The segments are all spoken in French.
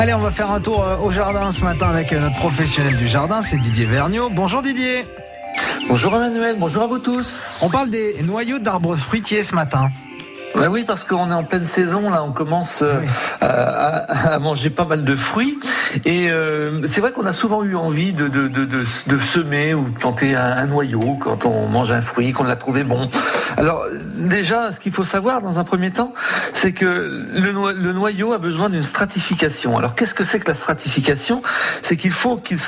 Allez, on va faire un tour euh, au jardin ce matin avec euh, notre professionnel du jardin, c'est Didier Vergniaud. Bonjour Didier. Bonjour Emmanuel, bonjour à vous tous. On parle des noyaux d'arbres fruitiers ce matin. Oui, parce qu'on est en pleine saison, là, on commence euh, à, à, manger pas mal de fruits. Et euh, c'est vrai qu'on a souvent eu envie de, de, de, de, semer ou de planter un, un, noyau quand on mange un fruit, qu'on l'a trouvé bon. Alors déjà, ce qu'il faut savoir dans un premier temps, c'est que le, le, noyau a besoin d'une stratification. Alors qu'est-ce que c'est que la stratification? C'est qu'il faut qu'il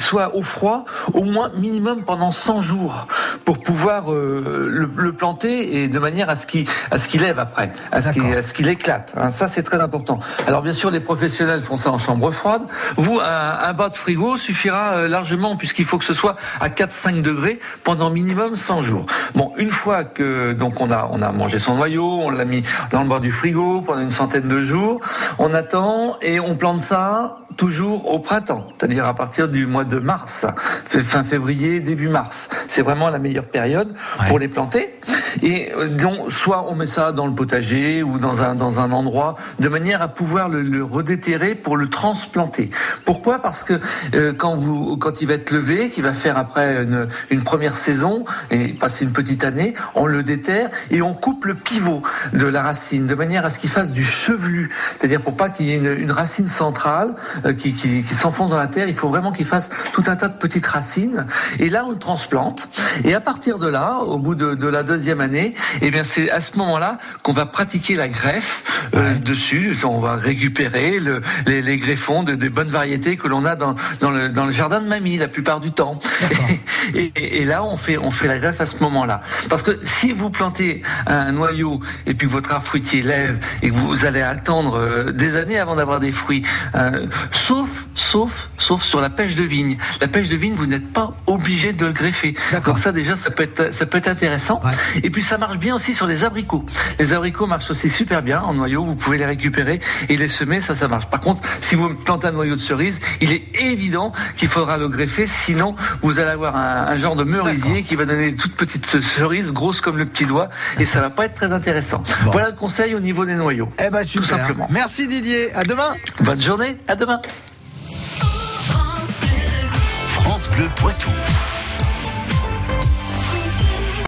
soit au froid au moins minimum pendant 100 jours pour pouvoir euh, le, le, planter et de manière à ce qu'il lève après, à ce qu'il qu éclate. Hein, ça, c'est très important. Alors, bien sûr, les professionnels font ça en chambre froide. Vous, un, un bas de frigo suffira euh, largement puisqu'il faut que ce soit à 4-5 degrés pendant minimum 100 jours. Bon, une fois que donc on a on a mangé son noyau, on l'a mis dans le bas du frigo pendant une centaine de jours, on attend et on plante ça toujours au printemps, c'est-à-dire à partir du mois de mars, fin février, début mars. C'est vraiment la meilleure période ouais. pour les planter. Et euh, donc, soit on met ça dans le potager ou dans un, dans un endroit de manière à pouvoir le, redéterrer pour le transplanter. Pourquoi? Parce que euh, quand, vous, quand il va être levé, qu'il va faire après une, première saison et passer une petite année, on le déterre et on coupe le pivot de la racine de manière à ce qu'il fasse du chevelu. C'est-à-dire pour pas qu'il y ait une, racine centrale euh, qui, qui, qui s'enfonce dans la terre, il faut vraiment qu'il fasse tout un tas de petites racines. Et là, on le transplante. Et à partir de là, au bout de, de la deuxième année, et eh bien c'est à ce moment-là qu'on va pratiquer la greffe euh, ouais. dessus. On va récupérer le, les, les, greffons de, bonnes variétés que l'on a dans, dans, le, dans le jardin de mamie la plupart du temps. Et, et, et, là, on fait, on fait la greffe à ce moment-là. Parce que si vous plantez un noyau et puis que votre arbre fruitier lève et que vous allez attendre euh, des années avant d'avoir des fruits, euh, sauf, sauf, sauf sur la pêche de vigne. La pêche de vigne, vous n'êtes pas obligé de le greffer. Donc ça déjà, ça peut être, ça peut être intéressant. Ouais. Et puis ça marche bien aussi sur les abricots. Les abricots marchent aussi super bien en noyau. Vous pouvez les récupérer et les semer, ça, ça marche. Par contre, si vous plantez un noyau de cerise, il est évident qu'il faudra le greffer, sinon vous allez avoir un, un genre de merisier qui va donner une toute petite cerise, grosse comme le petit doigt, et ça va pas être très intéressant. Bon. Voilà le conseil au niveau des noyaux. Eh ben super. Tout simplement. Merci Didier. À demain. Bonne journée. À demain. France Bleu, France Bleu Poitou.